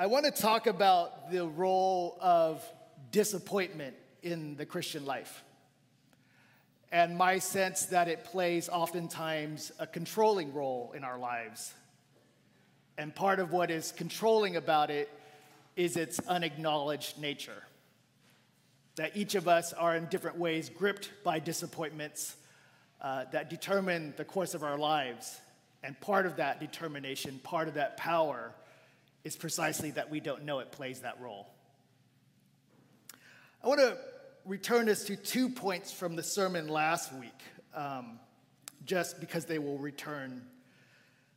I want to talk about the role of disappointment in the Christian life. And my sense that it plays oftentimes a controlling role in our lives. And part of what is controlling about it is its unacknowledged nature. That each of us are in different ways gripped by disappointments uh, that determine the course of our lives. And part of that determination, part of that power, is precisely that we don't know it plays that role. I want to return us to two points from the sermon last week, um, just because they will return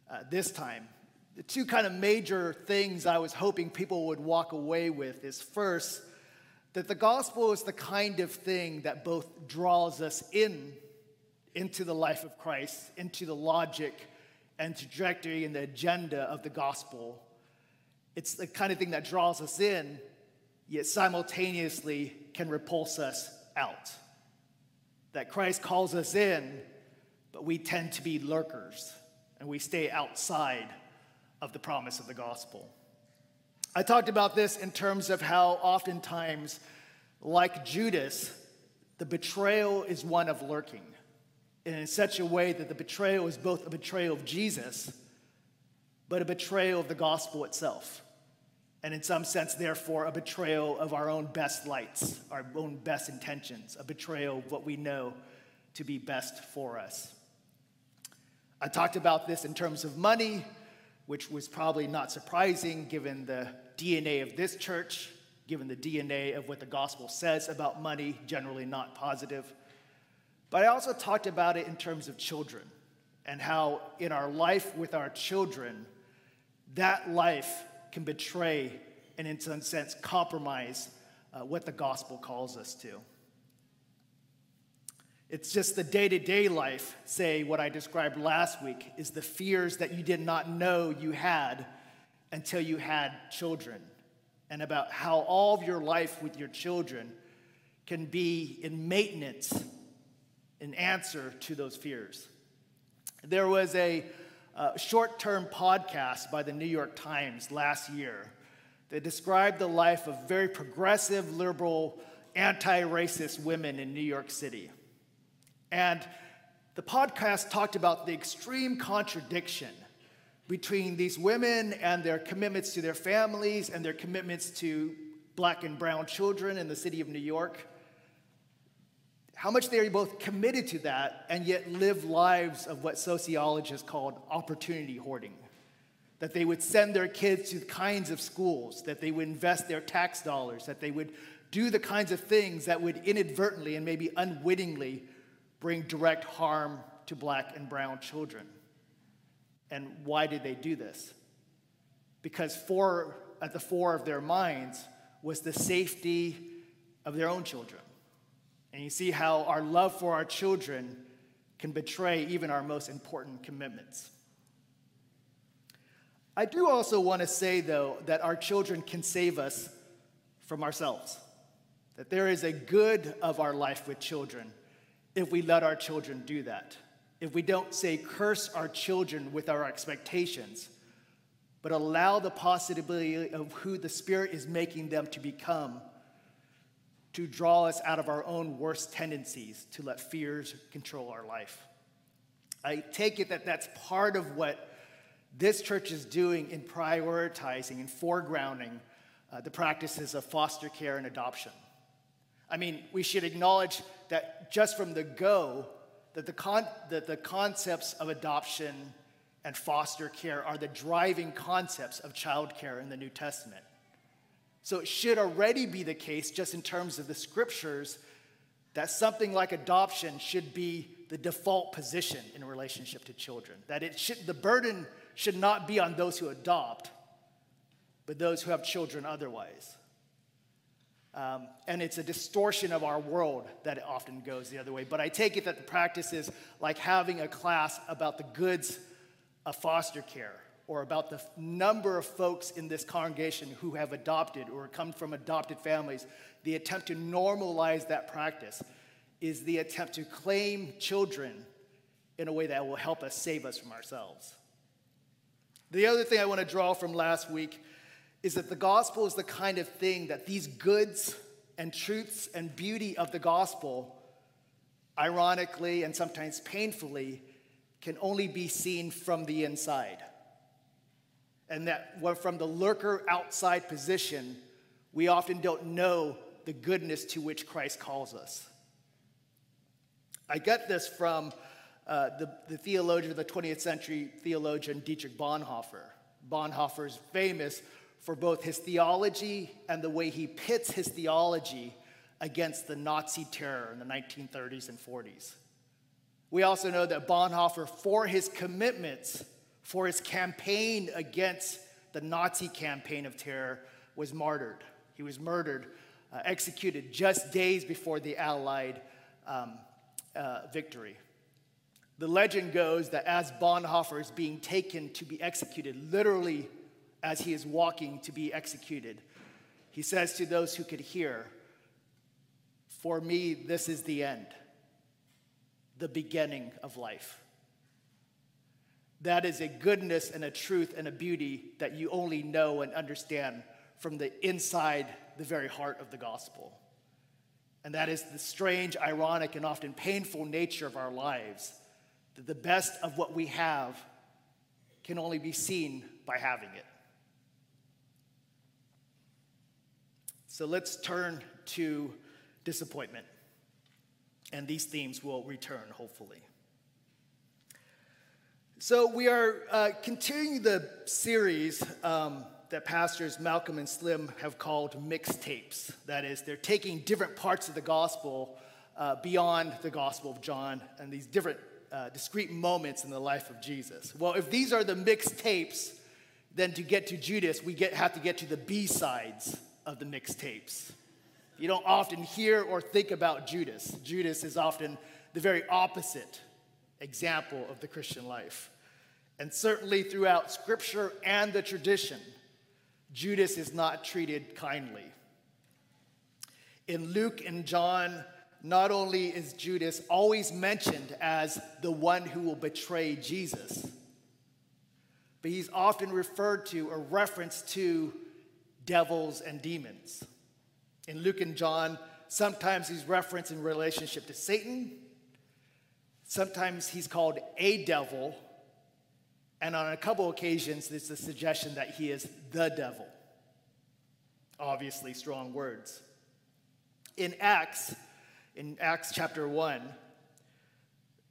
uh, this time. The two kind of major things I was hoping people would walk away with is first, that the gospel is the kind of thing that both draws us in into the life of Christ, into the logic and trajectory and the agenda of the gospel. It's the kind of thing that draws us in, yet simultaneously can repulse us out. That Christ calls us in, but we tend to be lurkers and we stay outside of the promise of the gospel. I talked about this in terms of how oftentimes, like Judas, the betrayal is one of lurking and in such a way that the betrayal is both a betrayal of Jesus, but a betrayal of the gospel itself. And in some sense, therefore, a betrayal of our own best lights, our own best intentions, a betrayal of what we know to be best for us. I talked about this in terms of money, which was probably not surprising given the DNA of this church, given the DNA of what the gospel says about money, generally not positive. But I also talked about it in terms of children and how in our life with our children, that life can betray and, in some sense, compromise uh, what the gospel calls us to. It's just the day to day life, say, what I described last week, is the fears that you did not know you had until you had children, and about how all of your life with your children can be in maintenance an answer to those fears. There was a short term podcast by the New York Times last year They described the life of very progressive, liberal, anti racist women in New York City. And the podcast talked about the extreme contradiction between these women and their commitments to their families and their commitments to black and brown children in the city of New York how much they are both committed to that and yet live lives of what sociologists called opportunity hoarding. That they would send their kids to the kinds of schools, that they would invest their tax dollars, that they would do the kinds of things that would inadvertently and maybe unwittingly bring direct harm to black and brown children. And why did they do this? Because for, at the fore of their minds was the safety of their own children and you see how our love for our children can betray even our most important commitments. I do also want to say, though, that our children can save us from ourselves. That there is a good of our life with children if we let our children do that. If we don't say, curse our children with our expectations, but allow the possibility of who the Spirit is making them to become to draw us out of our own worst tendencies to let fears control our life. I take it that that's part of what this church is doing in prioritizing and foregrounding uh, the practices of foster care and adoption. I mean, we should acknowledge that just from the go, that the, con- that the concepts of adoption and foster care are the driving concepts of child care in the New Testament. So it should already be the case, just in terms of the scriptures, that something like adoption should be the default position in relationship to children. That it should, the burden should not be on those who adopt, but those who have children otherwise. Um, and it's a distortion of our world that it often goes the other way. But I take it that the practice is like having a class about the goods of foster care or about the number of folks in this congregation who have adopted or come from adopted families, the attempt to normalize that practice is the attempt to claim children in a way that will help us save us from ourselves. The other thing I want to draw from last week is that the gospel is the kind of thing that these goods and truths and beauty of the gospel, ironically and sometimes painfully, can only be seen from the inside. And that from the lurker outside position, we often don't know the goodness to which Christ calls us. I get this from uh, the, the theologian, the 20th century theologian Dietrich Bonhoeffer. Bonhoeffer is famous for both his theology and the way he pits his theology against the Nazi terror in the 1930s and 40s. We also know that Bonhoeffer, for his commitments, for his campaign against the Nazi campaign of terror, was martyred. He was murdered, uh, executed just days before the Allied um, uh, victory. The legend goes that as Bonhoeffer is being taken to be executed, literally as he is walking to be executed, he says to those who could hear, For me, this is the end, the beginning of life. That is a goodness and a truth and a beauty that you only know and understand from the inside, the very heart of the gospel. And that is the strange, ironic, and often painful nature of our lives that the best of what we have can only be seen by having it. So let's turn to disappointment. And these themes will return, hopefully. So, we are uh, continuing the series um, that pastors Malcolm and Slim have called mixtapes. That is, they're taking different parts of the gospel uh, beyond the gospel of John and these different uh, discrete moments in the life of Jesus. Well, if these are the mixtapes, then to get to Judas, we get, have to get to the B sides of the mixtapes. You don't often hear or think about Judas. Judas is often the very opposite example of the Christian life. And certainly throughout scripture and the tradition, Judas is not treated kindly. In Luke and John, not only is Judas always mentioned as the one who will betray Jesus, but he's often referred to or referenced to devils and demons. In Luke and John, sometimes he's referenced in relationship to Satan, sometimes he's called a devil, and on a couple occasions, there's a suggestion that he is the devil. Obviously, strong words. In Acts, in Acts chapter 1,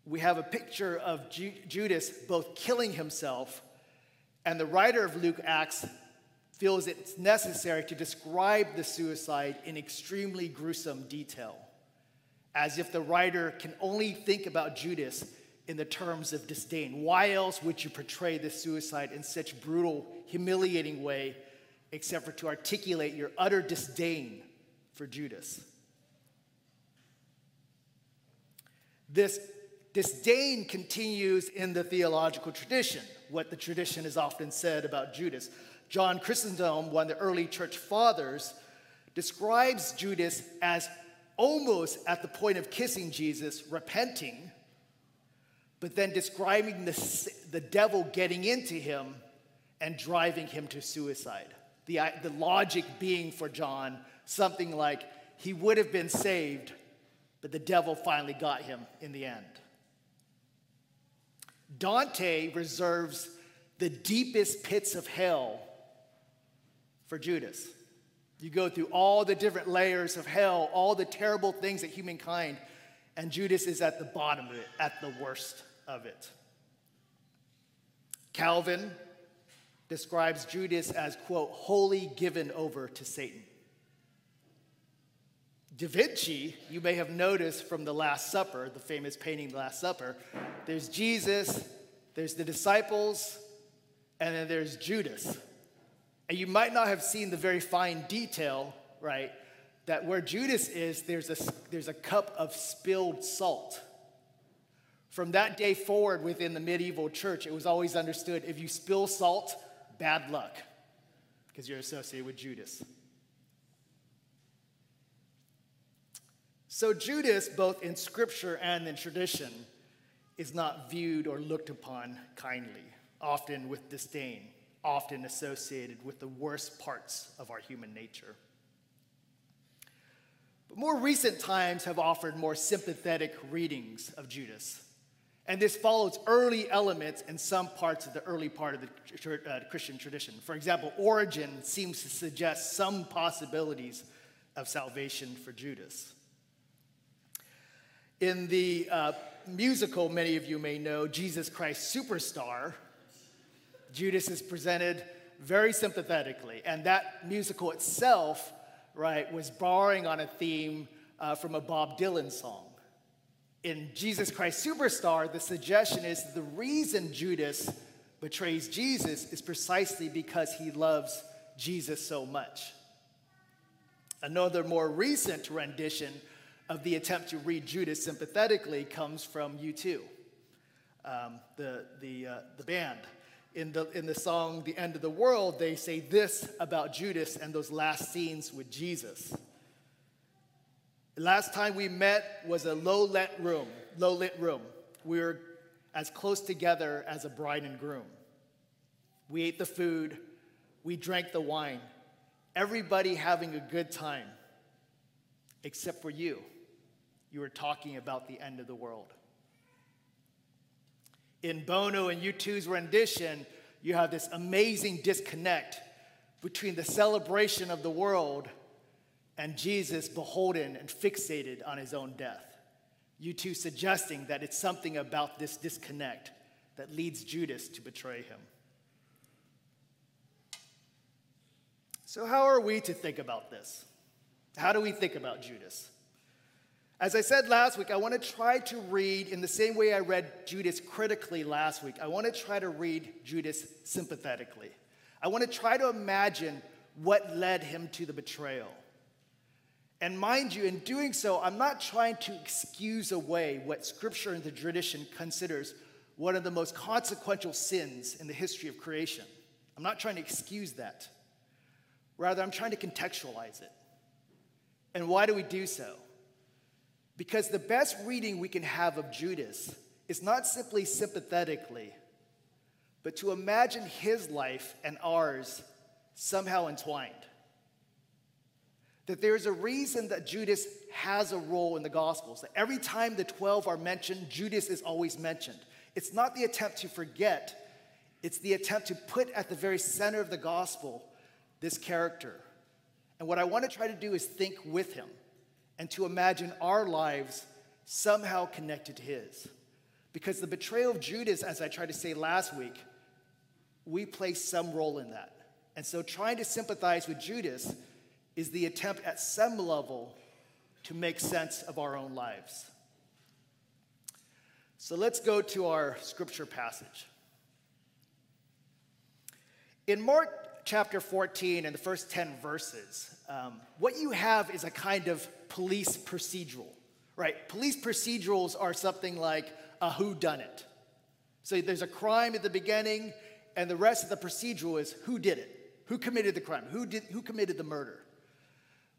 we have a picture of Ju- Judas both killing himself, and the writer of Luke Acts feels it's necessary to describe the suicide in extremely gruesome detail, as if the writer can only think about Judas in the terms of disdain. Why else would you portray this suicide in such brutal, humiliating way, except for to articulate your utter disdain for Judas? This disdain continues in the theological tradition, what the tradition has often said about Judas. John Chrysostom, one of the early church fathers, describes Judas as almost at the point of kissing Jesus, repenting, but then describing the, the devil getting into him and driving him to suicide. The, the logic being for John something like he would have been saved but the devil finally got him in the end. Dante reserves the deepest pits of hell for Judas. You go through all the different layers of hell, all the terrible things that humankind, and Judas is at the bottom of it, at the worst of it. Calvin describes Judas as, quote, wholly given over to Satan. Da Vinci, you may have noticed from the Last Supper, the famous painting, The Last Supper, there's Jesus, there's the disciples, and then there's Judas. And you might not have seen the very fine detail, right? That where Judas is, there's a, there's a cup of spilled salt. From that day forward within the medieval church, it was always understood if you spill salt, bad luck, because you're associated with Judas. So, Judas, both in scripture and in tradition, is not viewed or looked upon kindly, often with disdain. Often associated with the worst parts of our human nature. But more recent times have offered more sympathetic readings of Judas. And this follows early elements in some parts of the early part of the uh, Christian tradition. For example, Origen seems to suggest some possibilities of salvation for Judas. In the uh, musical, many of you may know, Jesus Christ Superstar, Judas is presented very sympathetically. And that musical itself, right, was borrowing on a theme uh, from a Bob Dylan song. In Jesus Christ Superstar, the suggestion is the reason Judas betrays Jesus is precisely because he loves Jesus so much. Another more recent rendition of the attempt to read Judas sympathetically comes from U2, um, the, the, uh, the band in the, in the song The End of the World, they say this about Judas and those last scenes with Jesus. Last time we met was a low lit room, low lit room. We were as close together as a bride and groom. We ate the food, we drank the wine, everybody having a good time, except for you. You were talking about the end of the world in Bono and U2's rendition, you have this amazing disconnect between the celebration of the world and Jesus beholden and fixated on his own death. U2 suggesting that it's something about this disconnect that leads Judas to betray him. So, how are we to think about this? How do we think about Judas? As I said last week, I want to try to read in the same way I read Judas critically last week. I want to try to read Judas sympathetically. I want to try to imagine what led him to the betrayal. And mind you, in doing so, I'm not trying to excuse away what scripture and the tradition considers one of the most consequential sins in the history of creation. I'm not trying to excuse that. Rather, I'm trying to contextualize it. And why do we do so? Because the best reading we can have of Judas is not simply sympathetically, but to imagine his life and ours somehow entwined. That there's a reason that Judas has a role in the Gospels, that every time the 12 are mentioned, Judas is always mentioned. It's not the attempt to forget, it's the attempt to put at the very center of the Gospel this character. And what I want to try to do is think with him and to imagine our lives somehow connected to his. Because the betrayal of Judas, as I tried to say last week, we play some role in that. And so trying to sympathize with Judas is the attempt at some level to make sense of our own lives. So let's go to our scripture passage. In Mark chapter 14 and the first 10 verses, um, what you have is a kind of police procedural, right? Police procedurals are something like a who done it. So there's a crime at the beginning, and the rest of the procedural is who did it, who committed the crime, who, did, who committed the murder.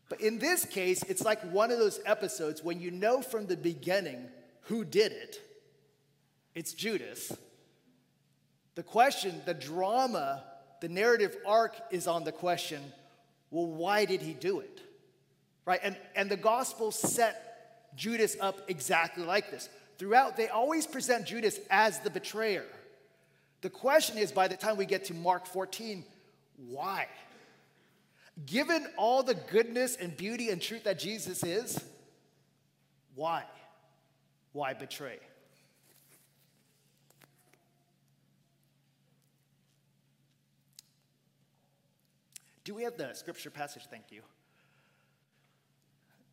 But in this case, it's like one of those episodes when you know from the beginning who did it. It's Judas. The question, the drama, the narrative arc is on the question well, why did he do it? Right? And, and the gospel set Judas up exactly like this. Throughout, they always present Judas as the betrayer. The question is by the time we get to Mark 14, why? Given all the goodness and beauty and truth that Jesus is, why? Why betray? Do we have the scripture passage? Thank you.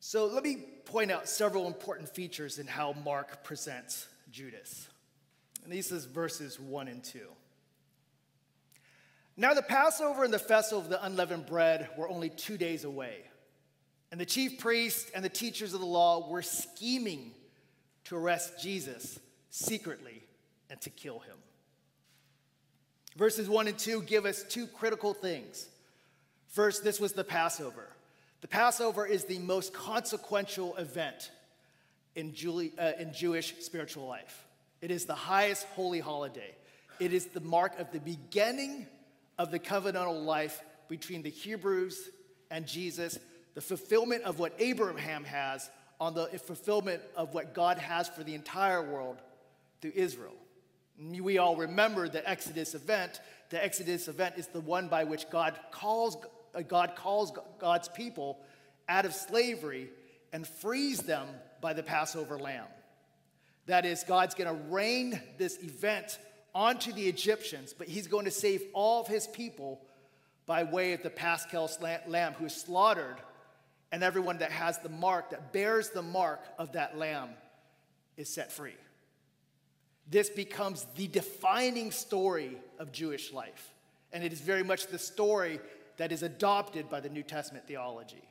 So let me point out several important features in how Mark presents Judas. And these is verses 1 and 2. Now the Passover and the festival of the unleavened bread were only two days away. And the chief priests and the teachers of the law were scheming to arrest Jesus secretly and to kill him. Verses 1 and 2 give us two critical things. First, this was the Passover. The Passover is the most consequential event in, uh, in Jewish spiritual life. It is the highest holy holiday. It is the mark of the beginning of the covenantal life between the Hebrews and Jesus, the fulfillment of what Abraham has on the fulfillment of what God has for the entire world through Israel. We all remember the Exodus event. The Exodus event is the one by which God calls, Uh, God calls God's people out of slavery and frees them by the Passover lamb. That is, God's going to rain this event onto the Egyptians, but he's going to save all of his people by way of the Paschal lamb who is slaughtered, and everyone that has the mark, that bears the mark of that lamb, is set free. This becomes the defining story of Jewish life, and it is very much the story that is adopted by the New Testament theology.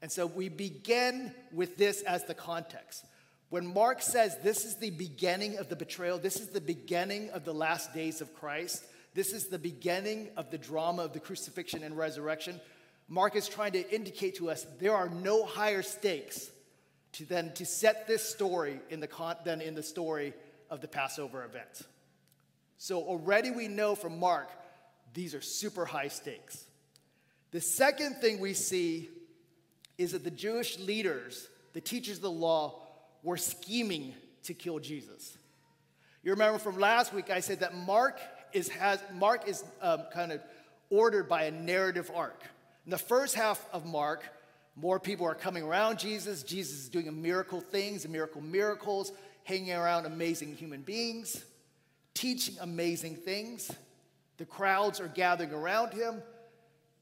And so we begin with this as the context. When Mark says this is the beginning of the betrayal, this is the beginning of the last days of Christ, this is the beginning of the drama of the crucifixion and resurrection, Mark is trying to indicate to us there are no higher stakes to then to set this story in the con- than in the story of the Passover event. So already we know from Mark these are super high stakes. The second thing we see is that the Jewish leaders, the teachers of the law, were scheming to kill Jesus. You remember from last week, I said that Mark is, has, Mark is um, kind of ordered by a narrative arc. In the first half of Mark, more people are coming around Jesus. Jesus is doing miracle things, miracle miracles, hanging around amazing human beings, teaching amazing things. The crowds are gathering around him.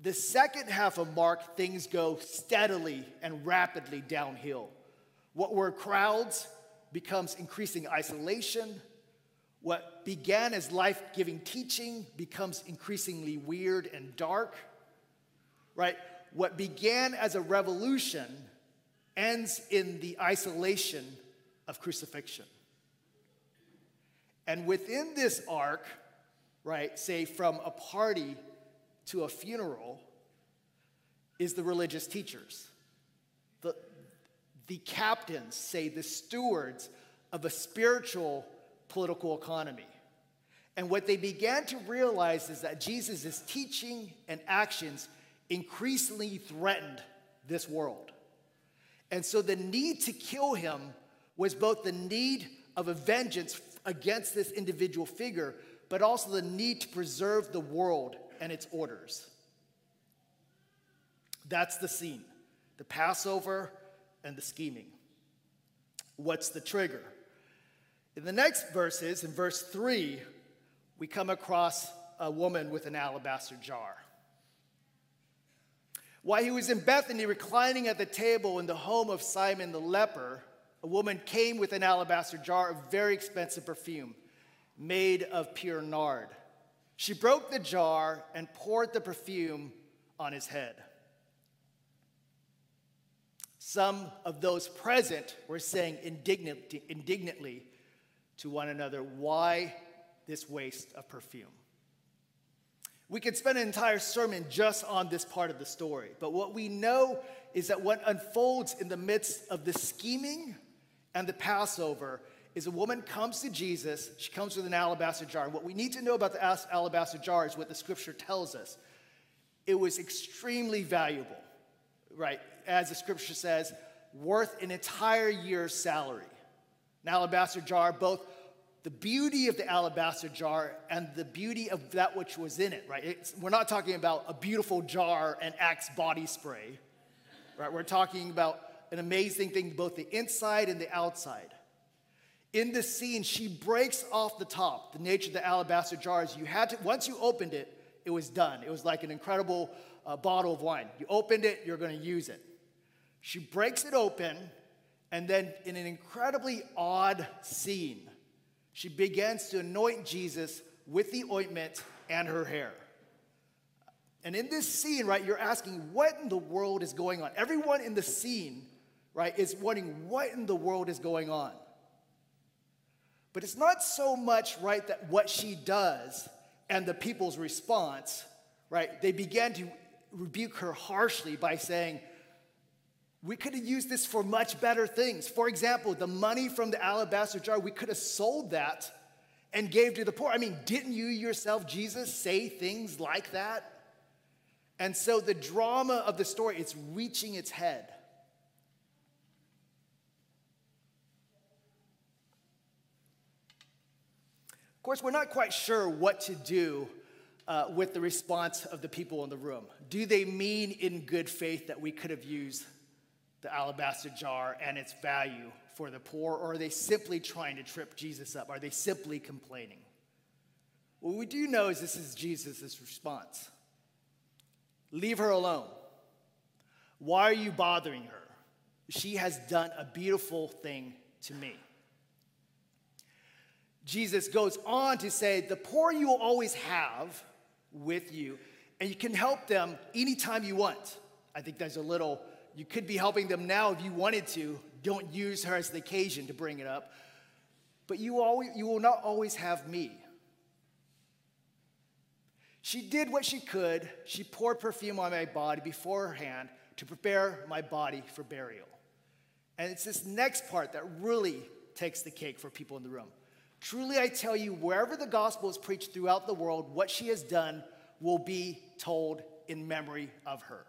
The second half of Mark, things go steadily and rapidly downhill. What were crowds becomes increasing isolation. What began as life giving teaching becomes increasingly weird and dark. Right? What began as a revolution ends in the isolation of crucifixion. And within this arc, right, say from a party to a funeral is the religious teachers. The, the captains, say the stewards of a spiritual political economy. And what they began to realize is that Jesus' teaching and actions increasingly threatened this world. And so the need to kill him was both the need of a vengeance against this individual figure, but also the need to preserve the world and its orders. That's the scene the Passover and the scheming. What's the trigger? In the next verses, in verse 3, we come across a woman with an alabaster jar. While he was in Bethany reclining at the table in the home of Simon the leper, a woman came with an alabaster jar of very expensive perfume made of pure nard. She broke the jar and poured the perfume on his head. Some of those present were saying indignantly, indignantly to one another, Why this waste of perfume? We could spend an entire sermon just on this part of the story, but what we know is that what unfolds in the midst of the scheming and the Passover is a woman comes to Jesus, she comes with an alabaster jar. And what we need to know about the alabaster jar is what the scripture tells us. It was extremely valuable, right? As the scripture says, worth an entire year's salary. An alabaster jar, both the beauty of the alabaster jar and the beauty of that which was in it, right? It's, we're not talking about a beautiful jar and Axe body spray, right? We're talking about an amazing thing, both the inside and the outside in this scene, she breaks off the top. The nature of the alabaster jars, you had to, once you opened it, it was done. It was like an incredible uh, bottle of wine. You opened it, you're going to use it. She breaks it open, and then in an incredibly odd scene, she begins to anoint Jesus with the ointment and her hair. And in this scene, right, you're asking, what in the world is going on? Everyone in the scene, right, is wondering, what in the world is going on? But it's not so much, right, that what she does and the people's response, right? They began to rebuke her harshly by saying, we could have used this for much better things. For example, the money from the alabaster jar, we could have sold that and gave to the poor. I mean, didn't you yourself, Jesus, say things like that? And so the drama of the story, it's reaching its head. Course, we're not quite sure what to do uh, with the response of the people in the room. Do they mean in good faith that we could have used the alabaster jar and its value for the poor, or are they simply trying to trip Jesus up? Are they simply complaining? What we do know is this is Jesus' response Leave her alone. Why are you bothering her? She has done a beautiful thing to me. Jesus goes on to say, The poor you will always have with you, and you can help them anytime you want. I think there's a little, you could be helping them now if you wanted to. Don't use her as the occasion to bring it up. But you, always, you will not always have me. She did what she could. She poured perfume on my body beforehand to prepare my body for burial. And it's this next part that really takes the cake for people in the room. Truly, I tell you, wherever the gospel is preached throughout the world, what she has done will be told in memory of her.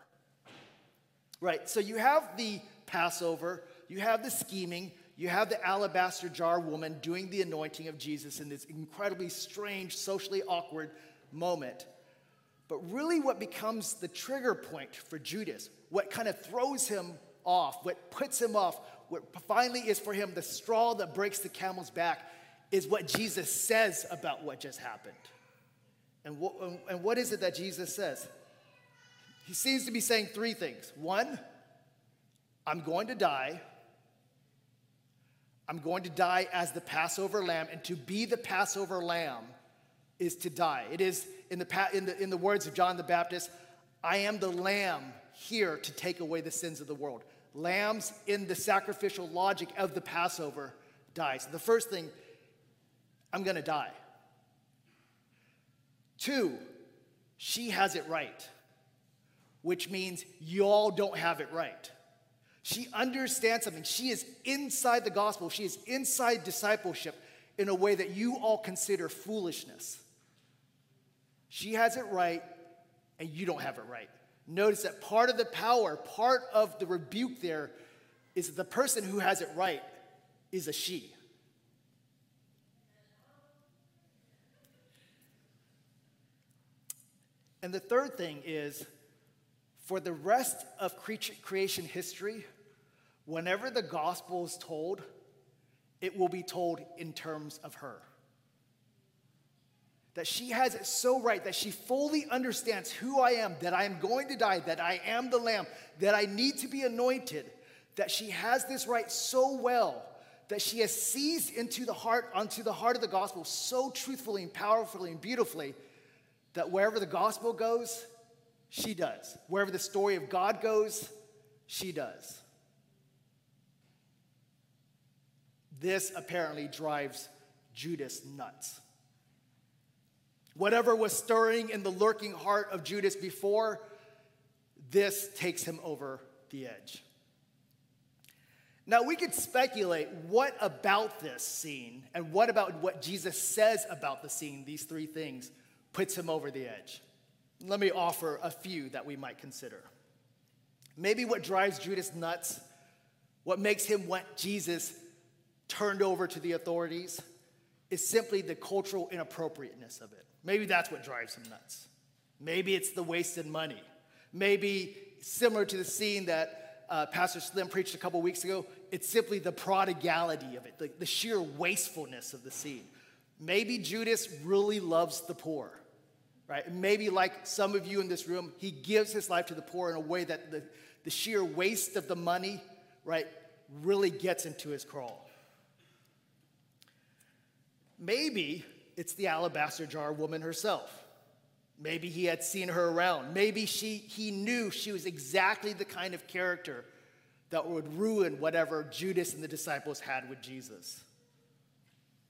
Right, so you have the Passover, you have the scheming, you have the alabaster jar woman doing the anointing of Jesus in this incredibly strange, socially awkward moment. But really, what becomes the trigger point for Judas, what kind of throws him off, what puts him off, what finally is for him the straw that breaks the camel's back, is what Jesus says about what just happened. And what, and what is it that Jesus says? He seems to be saying three things. One, I'm going to die. I'm going to die as the Passover lamb, and to be the Passover lamb is to die. It is, in the, in the, in the words of John the Baptist, I am the lamb here to take away the sins of the world. Lambs in the sacrificial logic of the Passover die. So the first thing, I'm gonna die. Two, she has it right, which means y'all don't have it right. She understands something. She is inside the gospel, she is inside discipleship in a way that you all consider foolishness. She has it right, and you don't have it right. Notice that part of the power, part of the rebuke there, is that the person who has it right is a she. And the third thing is for the rest of creation history, whenever the gospel is told, it will be told in terms of her. That she has it so right that she fully understands who I am, that I am going to die, that I am the Lamb, that I need to be anointed, that she has this right so well that she has seized into the heart, onto the heart of the gospel so truthfully and powerfully and beautifully that wherever the gospel goes, she does. Wherever the story of God goes, she does. This apparently drives Judas nuts. Whatever was stirring in the lurking heart of Judas before, this takes him over the edge. Now, we could speculate what about this scene and what about what Jesus says about the scene, these three things, puts him over the edge. Let me offer a few that we might consider. Maybe what drives Judas nuts, what makes him want Jesus turned over to the authorities, is simply the cultural inappropriateness of it. Maybe that's what drives him nuts. Maybe it's the wasted money. Maybe similar to the scene that uh, Pastor Slim preached a couple weeks ago, it's simply the prodigality of it, the, the sheer wastefulness of the scene. Maybe Judas really loves the poor, right? Maybe, like some of you in this room, he gives his life to the poor in a way that the, the sheer waste of the money, right, really gets into his crawl. Maybe it's the alabaster jar woman herself. Maybe he had seen her around. Maybe she, he knew she was exactly the kind of character that would ruin whatever Judas and the disciples had with Jesus.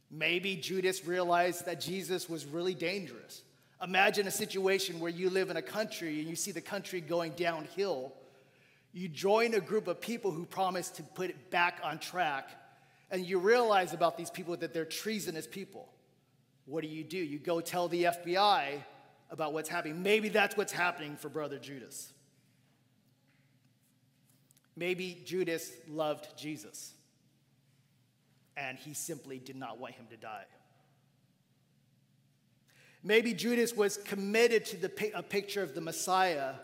Maybe Judas realized that Jesus was really dangerous. Imagine a situation where you live in a country and you see the country going downhill. You join a group of people who promise to put it back on track, and you realize about these people that they're treasonous people What do you do? You go tell the FBI about what's happening. Maybe that's what's happening for brother Judas. Maybe Judas loved Jesus and he simply did not want him to die. Maybe Judas was committed to the, a picture of the Messiah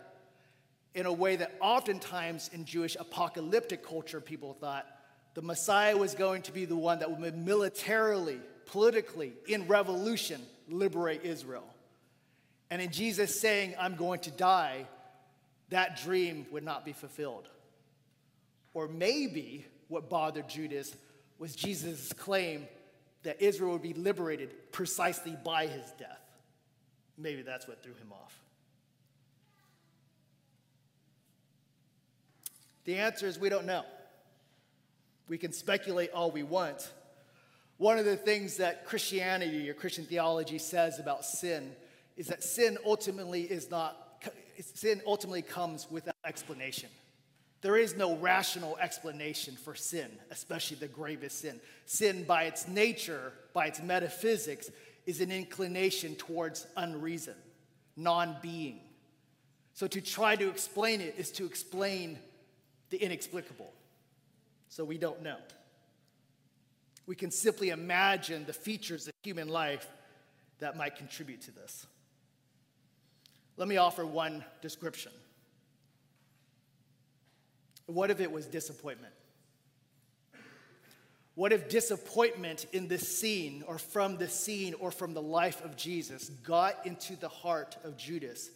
in a way that oftentimes in Jewish apocalyptic culture, people thought the Messiah was going to be the one that would militarily, politically, in revolution, liberate Israel. And in Jesus saying, I'm going to die, that dream would not be fulfilled. Or maybe what bothered Judas was Jesus' claim that Israel would be liberated precisely by his death. Maybe that's what threw him off. The answer is we don't know. We can speculate all we want. One of the things that Christianity or Christian theology says about sin is that sin ultimately is not sin ultimately comes without explanation. There is no rational explanation for sin, especially the gravest sin. Sin, by its nature, by its metaphysics, is an inclination towards unreason, non being. So to try to explain it is to explain the inexplicable. So we don't know. We can simply imagine the features of human life that might contribute to this. Let me offer one description. What if it was disappointment? What if disappointment in this scene, or from the scene, or from the life of Jesus got into the heart of Judas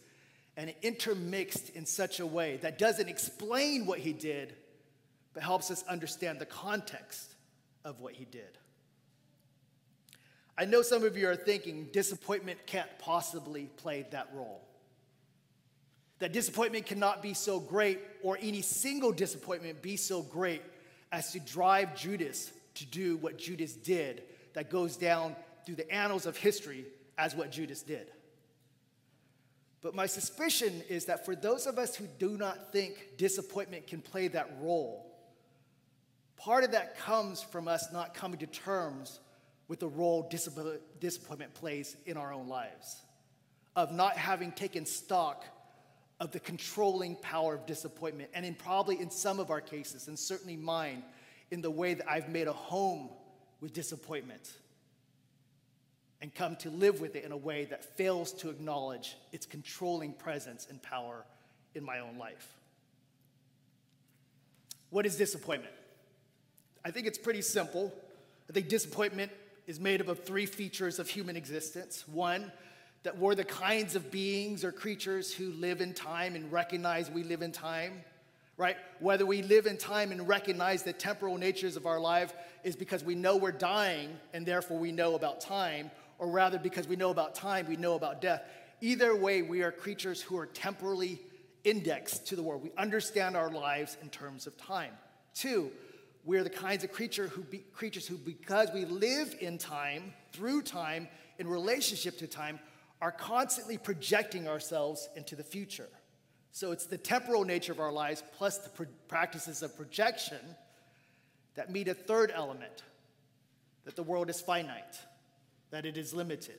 and intermixed in such a way that doesn't explain what he did, but helps us understand the context of what he did? I know some of you are thinking disappointment can't possibly play that role. That disappointment cannot be so great, or any single disappointment be so great as to drive Judas to do what Judas did, that goes down through the annals of history as what Judas did. But my suspicion is that for those of us who do not think disappointment can play that role, part of that comes from us not coming to terms with the role disappointment plays in our own lives, of not having taken stock of the controlling power of disappointment. And in probably in some of our cases, and certainly mine, in the way that I've made a home with disappointment and come to live with it in a way that fails to acknowledge its controlling presence and power in my own life. What is disappointment? I think it's pretty simple. I think disappointment is made up of three features of human existence. One, that we're the kinds of beings or creatures who live in time and recognize we live in time, right? Whether we live in time and recognize the temporal natures of our life is because we know we're dying and therefore we know about time, or rather because we know about time, we know about death. Either way, we are creatures who are temporally indexed to the world. We understand our lives in terms of time. Two, we're the kinds of creature who be, creatures who, because we live in time, through time, in relationship to time, are constantly projecting ourselves into the future. So it's the temporal nature of our lives plus the practices of projection that meet a third element that the world is finite, that it is limited,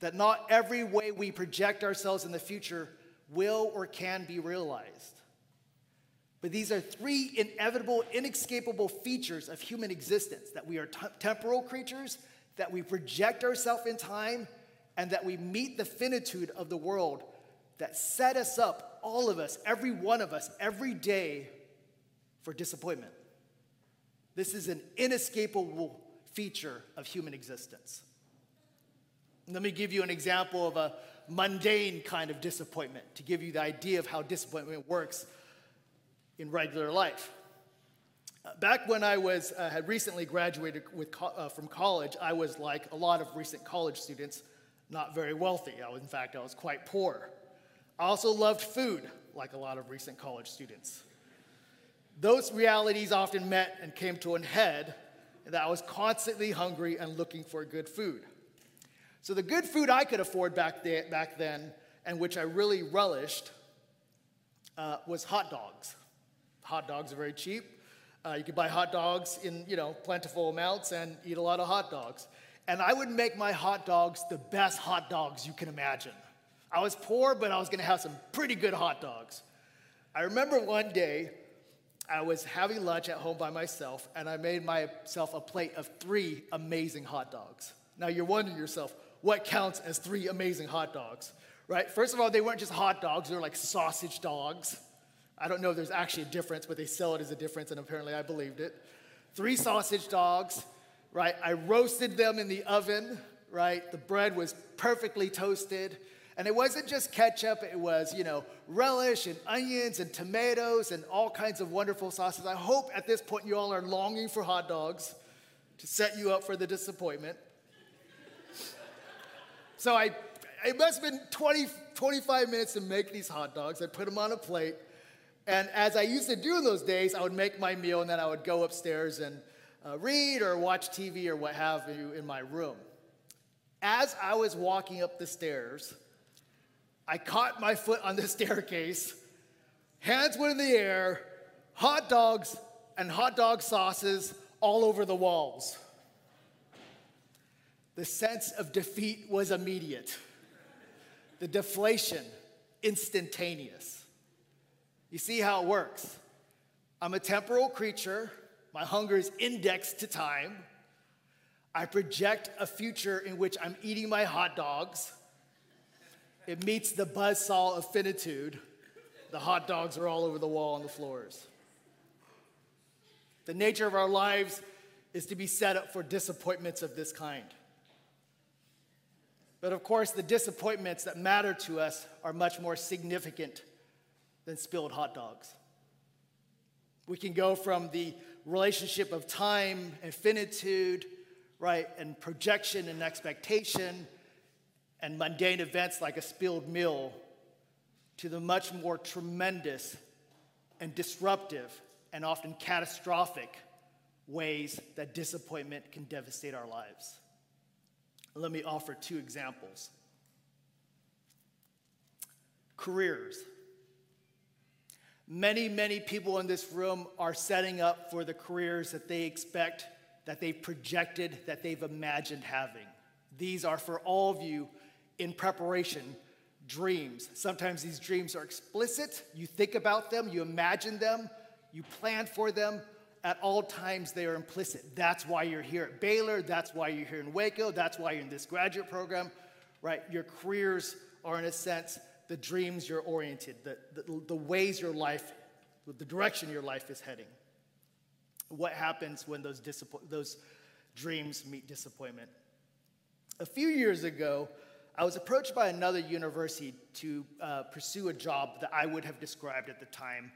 that not every way we project ourselves in the future will or can be realized. But these are three inevitable, inescapable features of human existence that we are temporal creatures, that we project ourselves in time, and that we meet the finitude of the world that set us up, all of us, every one of us, every day for disappointment. This is an inescapable feature of human existence. Let me give you an example of a mundane kind of disappointment to give you the idea of how disappointment works in regular life. Uh, back when I was, uh, had recently graduated with, uh, from college, I was like a lot of recent college students not very wealthy. I was, in fact, I was quite poor. I also loved food, like a lot of recent college students. Those realities often met and came to an head that I was constantly hungry and looking for good food. So the good food I could afford back, back then, and which I really relished, uh, was hot dogs. Hot dogs are very cheap. Uh, you could buy hot dogs in you know plentiful amounts and eat a lot of hot dogs. And I would make my hot dogs the best hot dogs you can imagine. I was poor, but I was gonna have some pretty good hot dogs. I remember one day I was having lunch at home by myself, and I made myself a plate of three amazing hot dogs. Now you're wondering yourself, what counts as three amazing hot dogs, right? First of all, they weren't just hot dogs, they were like sausage dogs. I don't know if there's actually a difference, but they sell it as a difference, and apparently I believed it. Three sausage dogs, right? I roasted them in the oven, right? The bread was perfectly toasted. And it wasn't just ketchup, it was, you know, relish and onions and tomatoes and all kinds of wonderful sauces. I hope at this point you all are longing for hot dogs to set you up for the disappointment. so I, it must have been 20, 25 minutes to make these hot dogs. I put them on a plate. And as I used to do in those days, I would make my meal and then I would go upstairs and uh, read or watch TV or what have you in my room. As I was walking up the stairs, I caught my foot on the staircase, hands went in the air, hot dogs and hot dog sauces all over the walls. The sense of defeat was immediate, the deflation instantaneous. You see how it works. I'm a temporal creature, my hunger is indexed to time. I project a future in which I'm eating my hot dogs it meets the buzzsaw of finitude. The hot dogs are all over the wall and the floors. The nature of our lives is to be set up for disappointments of this kind. But of course, the disappointments that matter to us are much more significant than spilled hot dogs. We can go from the relationship of time and finitude, right, and projection and expectation and mundane events like a spilled meal to the much more tremendous and disruptive and often catastrophic ways that disappointment can devastate our lives. Let me offer two examples. Careers. Many, many people in this room are setting up for the careers that they expect, that they've projected, that they've imagined having. These are for all of you in preparation dreams. Sometimes these dreams are explicit. You think about them, you imagine them, you plan for them. At all times, they are implicit. That's why you're here at Baylor. That's why you're here in Waco. That's why you're in this graduate program, right? Your careers are, in a sense, the dreams you're oriented, the, the, the ways your life, the direction your life is heading. What happens when those, those dreams meet disappointment? A few years ago, I was approached by another university to uh, pursue a job that I would have described at the time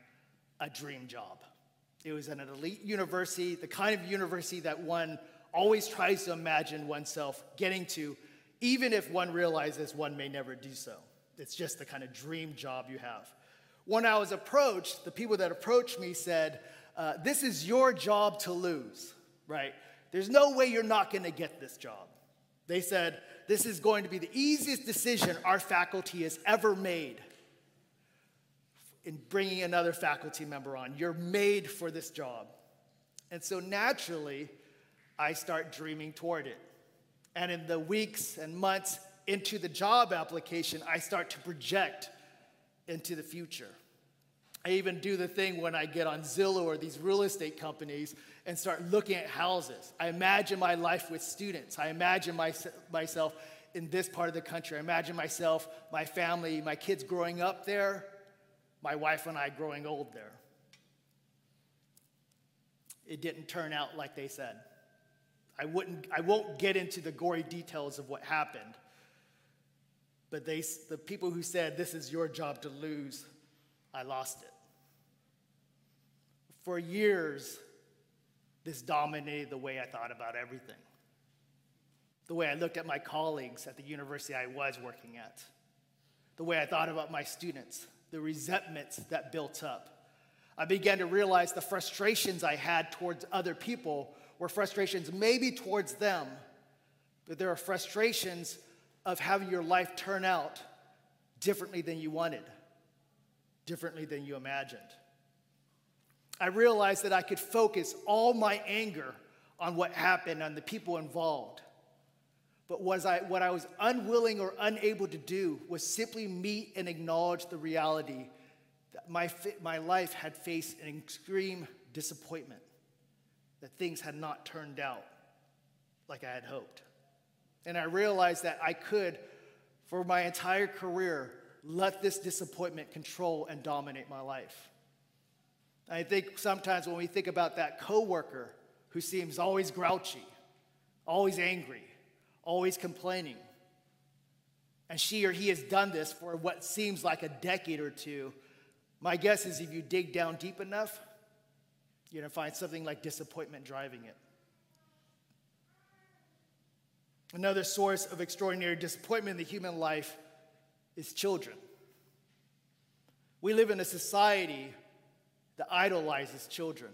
a dream job. It was an elite university, the kind of university that one always tries to imagine oneself getting to, even if one realizes one may never do so. It's just the kind of dream job you have. When I was approached, the people that approached me said, uh, This is your job to lose, right? There's no way you're not gonna get this job. They said, this is going to be the easiest decision our faculty has ever made in bringing another faculty member on. You're made for this job. And so naturally, I start dreaming toward it. And in the weeks and months into the job application, I start to project into the future. I even do the thing when I get on Zillow or these real estate companies and start looking at houses. I imagine my life with students. I imagine my, myself in this part of the country. I imagine myself, my family, my kids growing up there, my wife and I growing old there. It didn't turn out like they said. I, wouldn't, I won't get into the gory details of what happened, but they, the people who said, This is your job to lose, I lost it. For years, this dominated the way I thought about everything. The way I looked at my colleagues at the university I was working at. The way I thought about my students, the resentments that built up. I began to realize the frustrations I had towards other people were frustrations maybe towards them, but there are frustrations of having your life turn out differently than you wanted, differently than you imagined. I realized that I could focus all my anger on what happened, on the people involved. But was I, what I was unwilling or unable to do was simply meet and acknowledge the reality that my, my life had faced an extreme disappointment, that things had not turned out like I had hoped. And I realized that I could, for my entire career, let this disappointment control and dominate my life. I think sometimes when we think about that coworker who seems always grouchy, always angry, always complaining, and she or he has done this for what seems like a decade or two, my guess is if you dig down deep enough, you're to find something like disappointment driving it. Another source of extraordinary disappointment in the human life is children. We live in a society that idolizes children.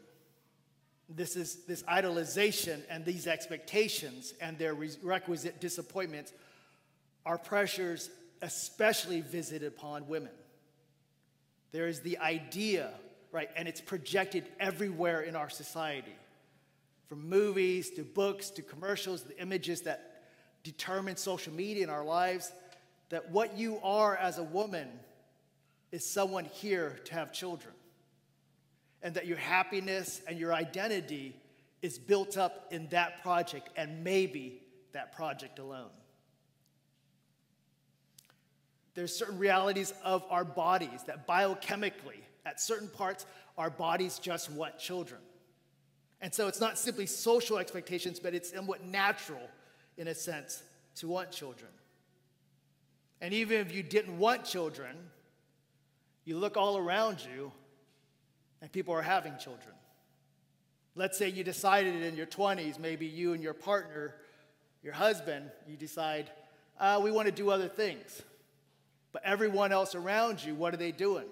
This is this idolization and these expectations and their requisite disappointments are pressures especially visited upon women. There is the idea, right, and it's projected everywhere in our society. From movies to books to commercials, the images that determine social media in our lives, that what you are as a woman is someone here to have children. And that your happiness and your identity is built up in that project and maybe that project alone. There's certain realities of our bodies that biochemically, at certain parts, our bodies just want children. And so it's not simply social expectations, but it's somewhat natural in a sense, to want children. And even if you didn't want children, you look all around you and people are having children. Let's say you decided in your 20s, maybe you and your partner, your husband, you decide, uh, we want to do other things. But everyone else around you, what are they doing?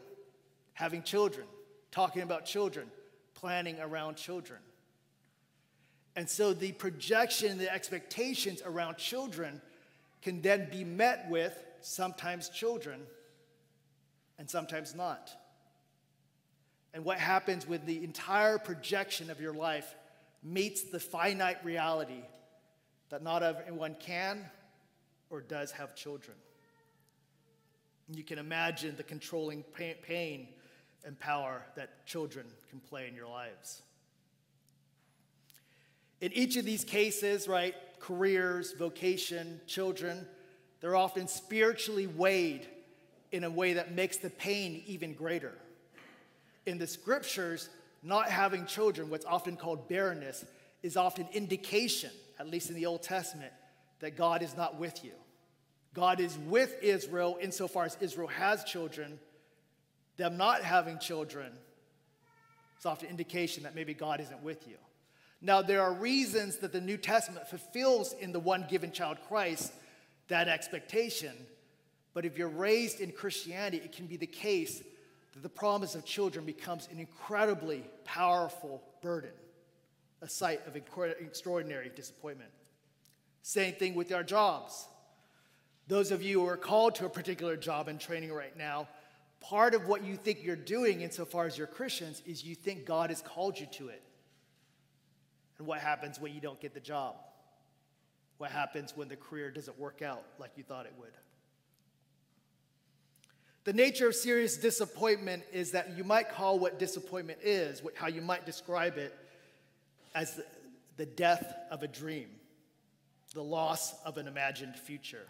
Having children, talking about children, planning around children. And so the projection, the expectations around children can then be met with sometimes children and sometimes not. And what happens when the entire projection of your life meets the finite reality that not everyone can or does have children? You can imagine the controlling pain and power that children can play in your lives. In each of these cases, right, careers, vocation, children, they're often spiritually weighed in a way that makes the pain even greater. In the scriptures, not having children, what's often called barrenness, is often indication, at least in the Old Testament, that God is not with you. God is with Israel insofar as Israel has children. Them not having children is often indication that maybe God isn't with you. Now, there are reasons that the New Testament fulfills in the one given child Christ that expectation. But if you're raised in Christianity, it can be the case that the promise of children becomes an incredibly powerful burden, a site of extraordinary disappointment. Same thing with our jobs. Those of you who are called to a particular job and training right now, part of what you think you're doing insofar as you're Christians is you think God has called you to it. And what happens when you don't get the job? What happens when the career doesn't work out like you thought it would? The nature of serious disappointment is that you might call what disappointment is, how you might describe it, as the death of a dream, the loss of an imagined future.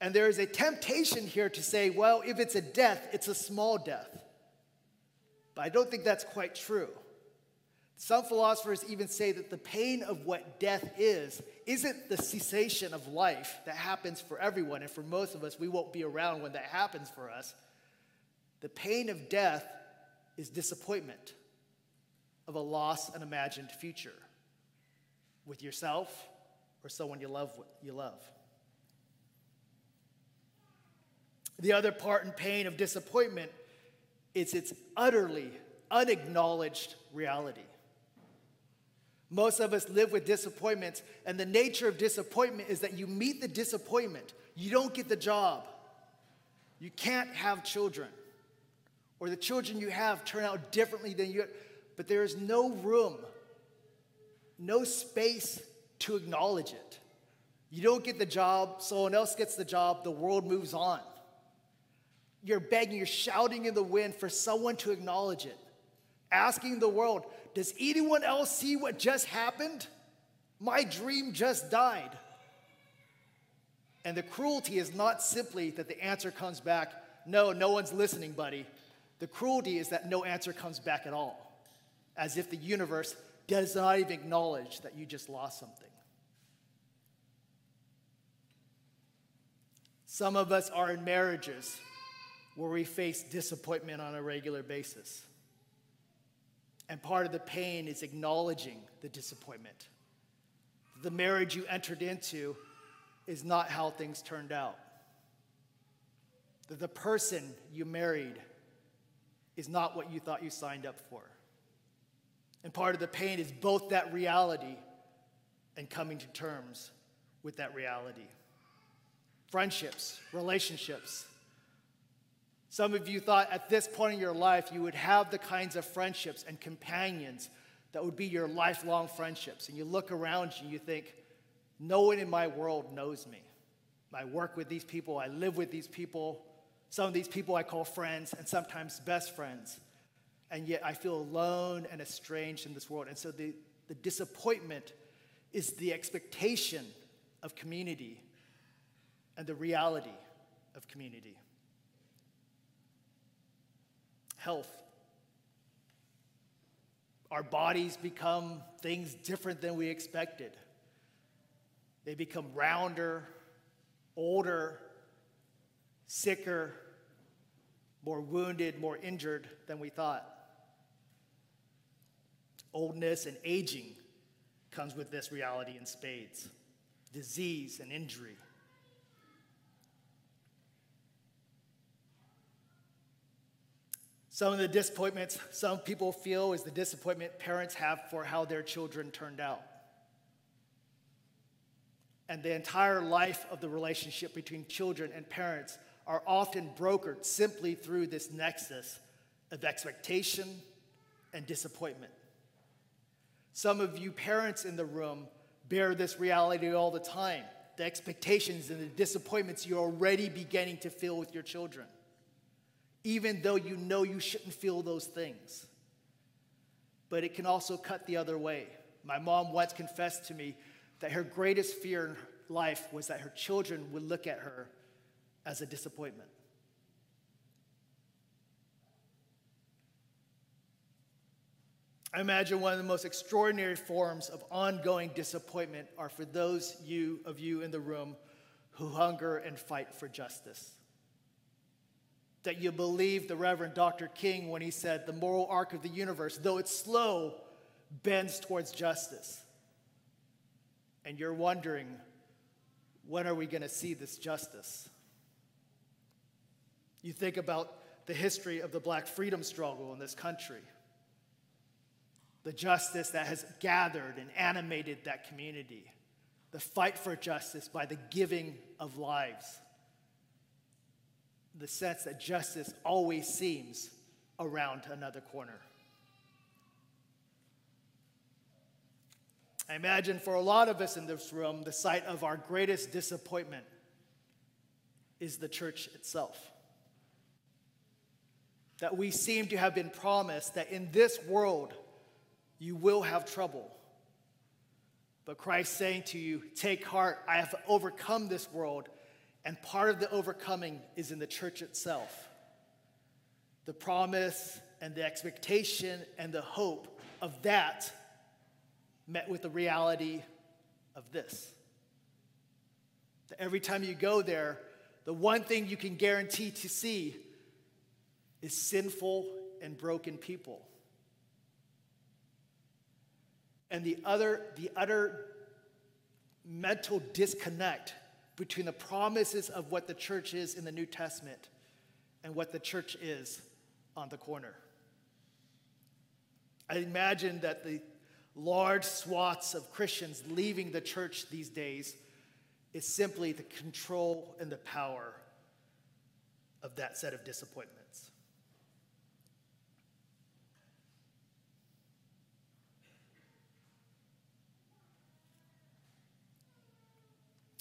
And there is a temptation here to say, well, if it's a death, it's a small death. But I don't think that's quite true. Some philosophers even say that the pain of what death is isn't the cessation of life that happens for everyone, and for most of us, we won't be around when that happens for us. The pain of death is disappointment of a lost and imagined future with yourself or someone you love. You love. The other part and pain of disappointment is its utterly unacknowledged reality. Most of us live with disappointments, and the nature of disappointment is that you meet the disappointment, you don't get the job, you can't have children, or the children you have turn out differently than you, but there is no room, no space to acknowledge it. You don't get the job, someone else gets the job, the world moves on. You're begging, you're shouting in the wind for someone to acknowledge it, asking the world, Does anyone else see what just happened? My dream just died. And the cruelty is not simply that the answer comes back, No, no one's listening, buddy. The cruelty is that no answer comes back at all, as if the universe does not even acknowledge that you just lost something. Some of us are in marriages where we face disappointment on a regular basis. And part of the pain is acknowledging the disappointment. The marriage you entered into is not how things turned out. That the person you married is not what you thought you signed up for. And part of the pain is both that reality and coming to terms with that reality friendships, relationships. Some of you thought at this point in your life you would have the kinds of friendships and companions that would be your lifelong friendships. And you look around you and you think, no one in my world knows me. I work with these people, I live with these people. Some of these people I call friends and sometimes best friends. And yet I feel alone and estranged in this world. And so the, the disappointment is the expectation of community and the reality of community. Health. Our bodies become things different than we expected. They become rounder, older, sicker, more wounded, more injured than we thought. Oldness and aging comes with this reality in spades disease and injury. Some of the disappointments some people feel is the disappointment parents have for how their children turned out. And the entire life of the relationship between children and parents are often brokered simply through this nexus of expectation and disappointment. Some of you parents in the room bear this reality all the time the expectations and the disappointments you're already beginning to feel with your children even though you know you shouldn't feel those things. But it can also cut the other way. My mom once confessed to me that her greatest fear in life was that her children would look at her as a disappointment. I imagine one of the most extraordinary forms of ongoing disappointment are for those you, of you in the room who hunger and fight for justice that you believe the Reverend Dr. King when he said, The moral arc of the universe, though it's slow, bends towards justice. And you're wondering, when are we going to see this justice? You think about the history of the black freedom struggle in this country, the justice that has gathered and animated that community, the fight for justice by the giving of lives the sense that justice always seems around another corner. I imagine for a lot of us in this room, the site of our greatest disappointment is the church itself. That we seem to have been promised that in this world you will have trouble. But Christ saying to you, Take heart, I have overcome this world and part of the overcoming is in the church itself. The promise and the expectation and the hope of that met with the reality of this. That every time you go there, the one thing you can guarantee to see is sinful and broken people. And the other, the utter mental disconnect between the promises of what the church is in the New Testament and what the church is on the corner. I imagine that the large swaths of Christians leaving the church these days is simply the control and the power of that set of disappointments.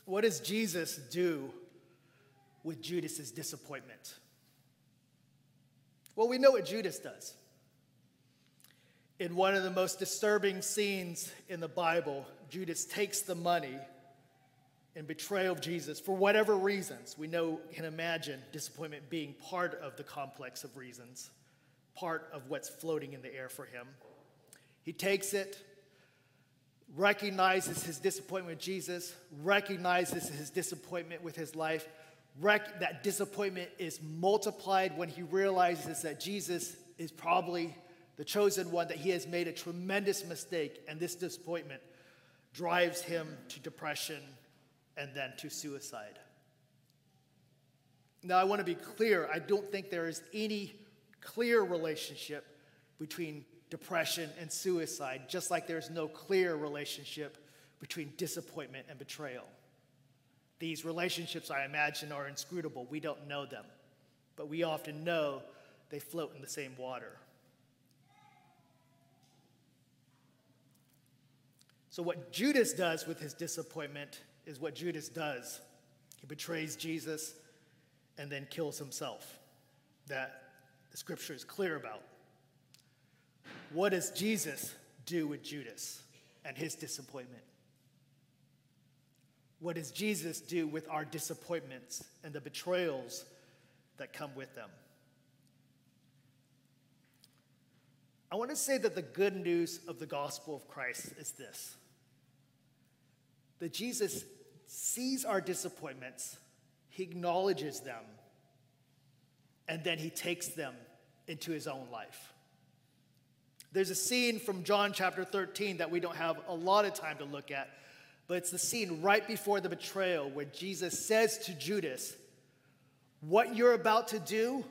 What does Jesus do with Judas's disappointment? Well, we know what Judas does. In one of the most disturbing scenes in the Bible, Judas takes the money in betrayal of Jesus for whatever reasons. We know, can imagine disappointment being part of the complex of reasons, part of what's floating in the air for him. He takes it, recognizes his disappointment with Jesus, recognizes his disappointment with his life. Rec- that disappointment is multiplied when he realizes that Jesus is probably the chosen one, that he has made a tremendous mistake, and this disappointment drives him to depression and then to suicide. Now, I want to be clear I don't think there is any clear relationship between depression and suicide, just like there's no clear relationship between disappointment and betrayal. These relationships, I imagine, are inscrutable. We don't know them, but we often know they float in the same water. So, what Judas does with his disappointment is what Judas does. He betrays Jesus and then kills himself. That the scripture is clear about. What does Jesus do with Judas and his disappointment? What does Jesus do with our disappointments and the betrayals that come with them? I want to say that the good news of the gospel of Christ is this that Jesus sees our disappointments, he acknowledges them, and then he takes them into his own life. There's a scene from John chapter 13 that we don't have a lot of time to look at, but it's the scene right before the betrayal where Jesus says to Judas, What you're about to do,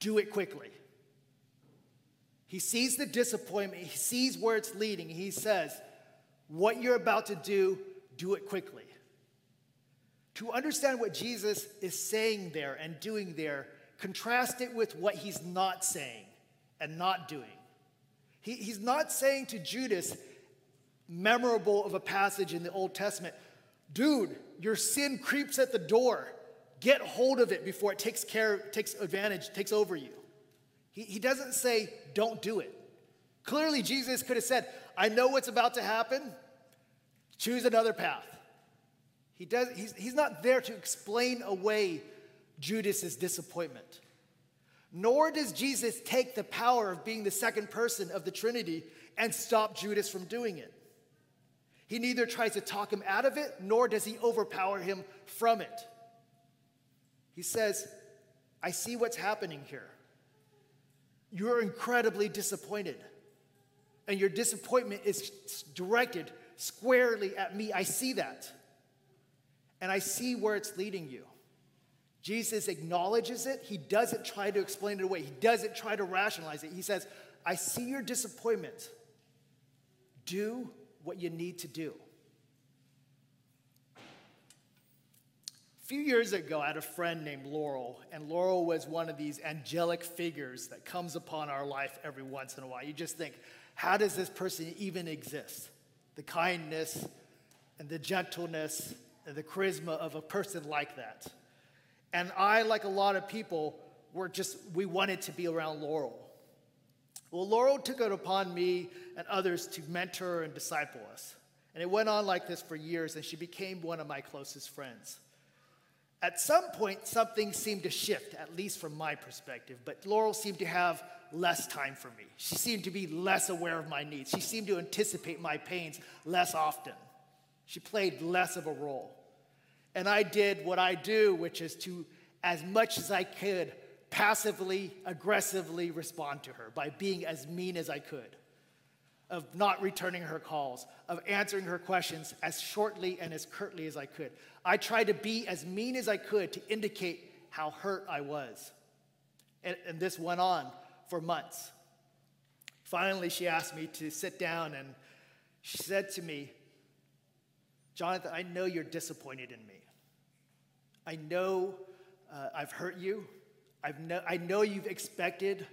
do it quickly. He sees the disappointment, he sees where it's leading. He says, what you're about to do, do it quickly. To understand what Jesus is saying there and doing there, contrast it with what he's not saying and not doing. He, he's not saying to Judas, memorable of a passage in the Old Testament, dude, your sin creeps at the door. Get hold of it before it takes care, takes advantage, takes over you. He, he doesn't say, don't do it. Clearly, Jesus could have said, I know what's about to happen. Choose another path. He does, he's, he's not there to explain away Judas's disappointment. Nor does Jesus take the power of being the second person of the Trinity and stop Judas from doing it. He neither tries to talk him out of it, nor does he overpower him from it. He says, I see what's happening here. You're incredibly disappointed and your disappointment is directed squarely at me. I see that. And I see where it's leading you. Jesus acknowledges it. He doesn't try to explain it away, he doesn't try to rationalize it. He says, I see your disappointment. Do what you need to do. A few years ago, I had a friend named Laurel, and Laurel was one of these angelic figures that comes upon our life every once in a while. You just think, how does this person even exist? The kindness and the gentleness and the charisma of a person like that. And I, like a lot of people, were just, we wanted to be around Laurel. Well, Laurel took it upon me and others to mentor and disciple us. And it went on like this for years, and she became one of my closest friends. At some point, something seemed to shift, at least from my perspective, but Laurel seemed to have less time for me. She seemed to be less aware of my needs. She seemed to anticipate my pains less often. She played less of a role. And I did what I do, which is to, as much as I could, passively, aggressively respond to her by being as mean as I could, of not returning her calls, of answering her questions as shortly and as curtly as I could. I tried to be as mean as I could to indicate how hurt I was. And, and this went on for months. Finally, she asked me to sit down and she said to me, Jonathan, I know you're disappointed in me. I know uh, I've hurt you. I've no, I know you've expected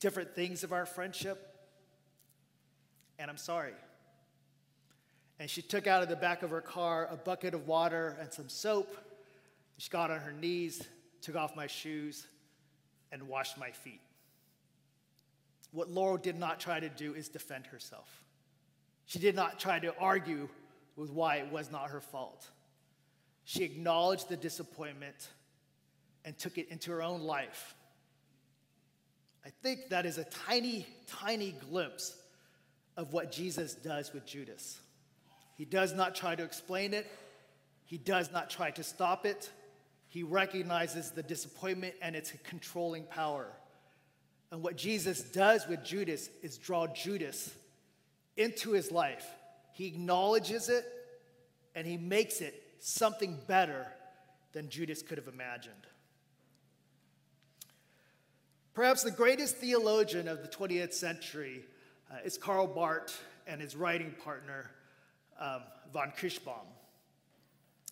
different things of our friendship, and I'm sorry. And she took out of the back of her car a bucket of water and some soap. She got on her knees, took off my shoes, and washed my feet. What Laurel did not try to do is defend herself. She did not try to argue with why it was not her fault. She acknowledged the disappointment and took it into her own life. I think that is a tiny, tiny glimpse of what Jesus does with Judas. He does not try to explain it, he does not try to stop it. He recognizes the disappointment and its controlling power. And what Jesus does with Judas is draw Judas into his life. He acknowledges it and he makes it something better than Judas could have imagined. Perhaps the greatest theologian of the 20th century uh, is Karl Barth and his writing partner, um, von Kirschbaum.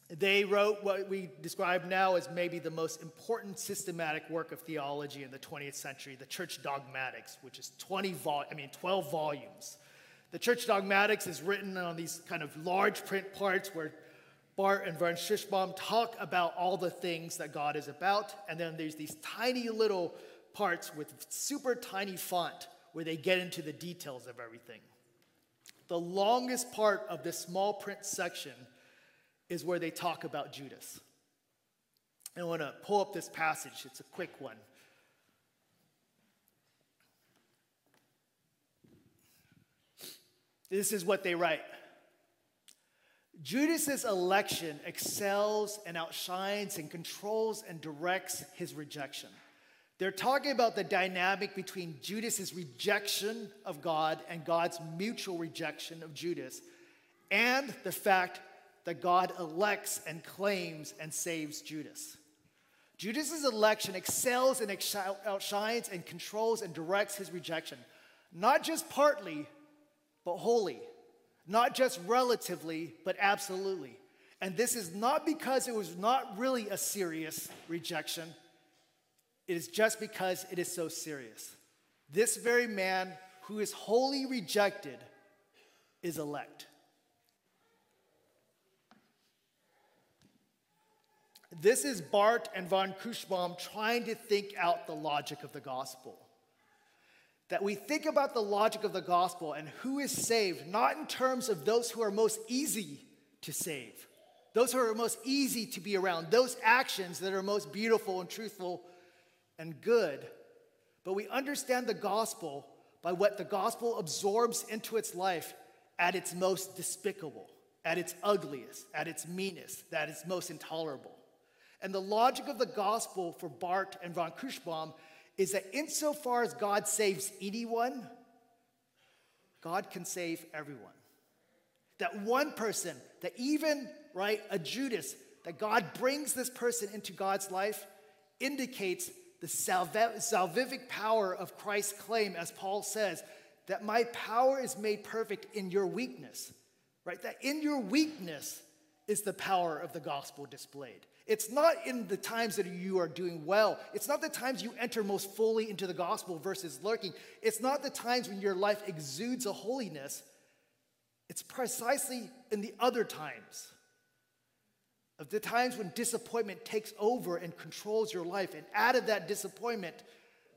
They wrote what we describe now as maybe the most important systematic work of theology in the 20th century, the Church Dogmatics, which is 20 vol- I mean 12 volumes. The Church Dogmatics is written on these kind of large print parts where Barth and von Kirschbaum talk about all the things that God is about, and then there's these tiny little parts with super tiny font where they get into the details of everything. The longest part of this small print section is where they talk about Judas. I want to pull up this passage, it's a quick one. This is what they write. Judas's election excels and outshines and controls and directs his rejection. They're talking about the dynamic between Judas's rejection of God and God's mutual rejection of Judas, and the fact that God elects and claims and saves Judas. Judas's election excels and outshines and controls and directs his rejection, not just partly, but wholly, not just relatively, but absolutely. And this is not because it was not really a serious rejection it is just because it is so serious. This very man who is wholly rejected is elect. This is Barth and von Kirschbaum trying to think out the logic of the gospel. That we think about the logic of the gospel and who is saved, not in terms of those who are most easy to save, those who are most easy to be around, those actions that are most beautiful and truthful and good, but we understand the gospel by what the gospel absorbs into its life at its most despicable, at its ugliest, at its meanest, at its most intolerable. And the logic of the gospel for Barth and von Kirschbaum is that insofar as God saves anyone, God can save everyone. That one person, that even, right, a Judas, that God brings this person into God's life indicates the salvific power of Christ's claim, as Paul says, that my power is made perfect in your weakness, right? That in your weakness is the power of the gospel displayed. It's not in the times that you are doing well. It's not the times you enter most fully into the gospel versus lurking. It's not the times when your life exudes a holiness. It's precisely in the other times of the times when disappointment takes over and controls your life, and out of that disappointment,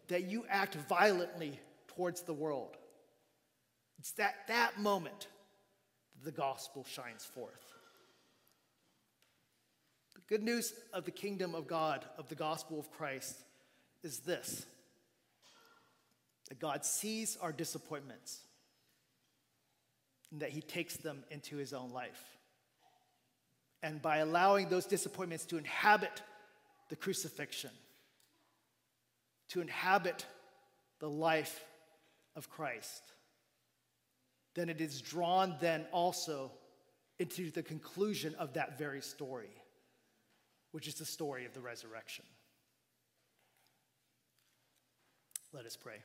that you act violently towards the world. It's that, that moment that the gospel shines forth. Good news of the kingdom of God, of the gospel of Christ, is this that God sees our disappointments and that he takes them into his own life. And by allowing those disappointments to inhabit the crucifixion, to inhabit the life of Christ, then it is drawn then also into the conclusion of that very story, which is the story of the resurrection. Let us pray.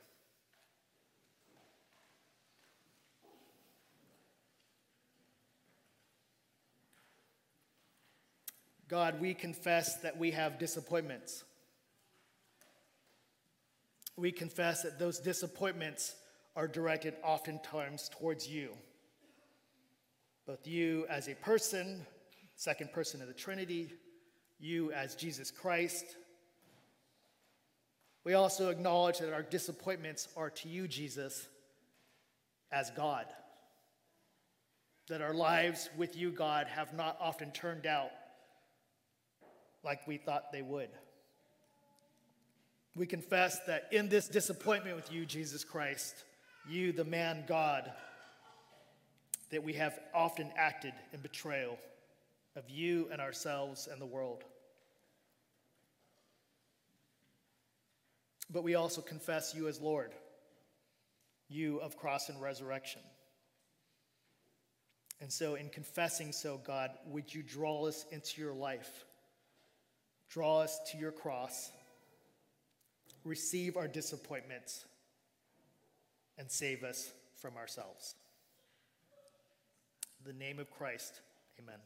God, we confess that we have disappointments. We confess that those disappointments are directed oftentimes towards you. both you as a person, second person of the Trinity, you as Jesus Christ. We also acknowledge that our disappointments are to you, Jesus, as God. That our lives with you, God, have not often turned out like we thought they would. We confess that in this disappointment with you, Jesus Christ, you, the man God, that we have often acted in betrayal of you and ourselves and the world. But we also confess you as Lord, you of cross and resurrection. And so, in confessing so, God, would you draw us into your life? Draw us to your cross. Receive our disappointments and save us from ourselves. In the name of Christ, amen.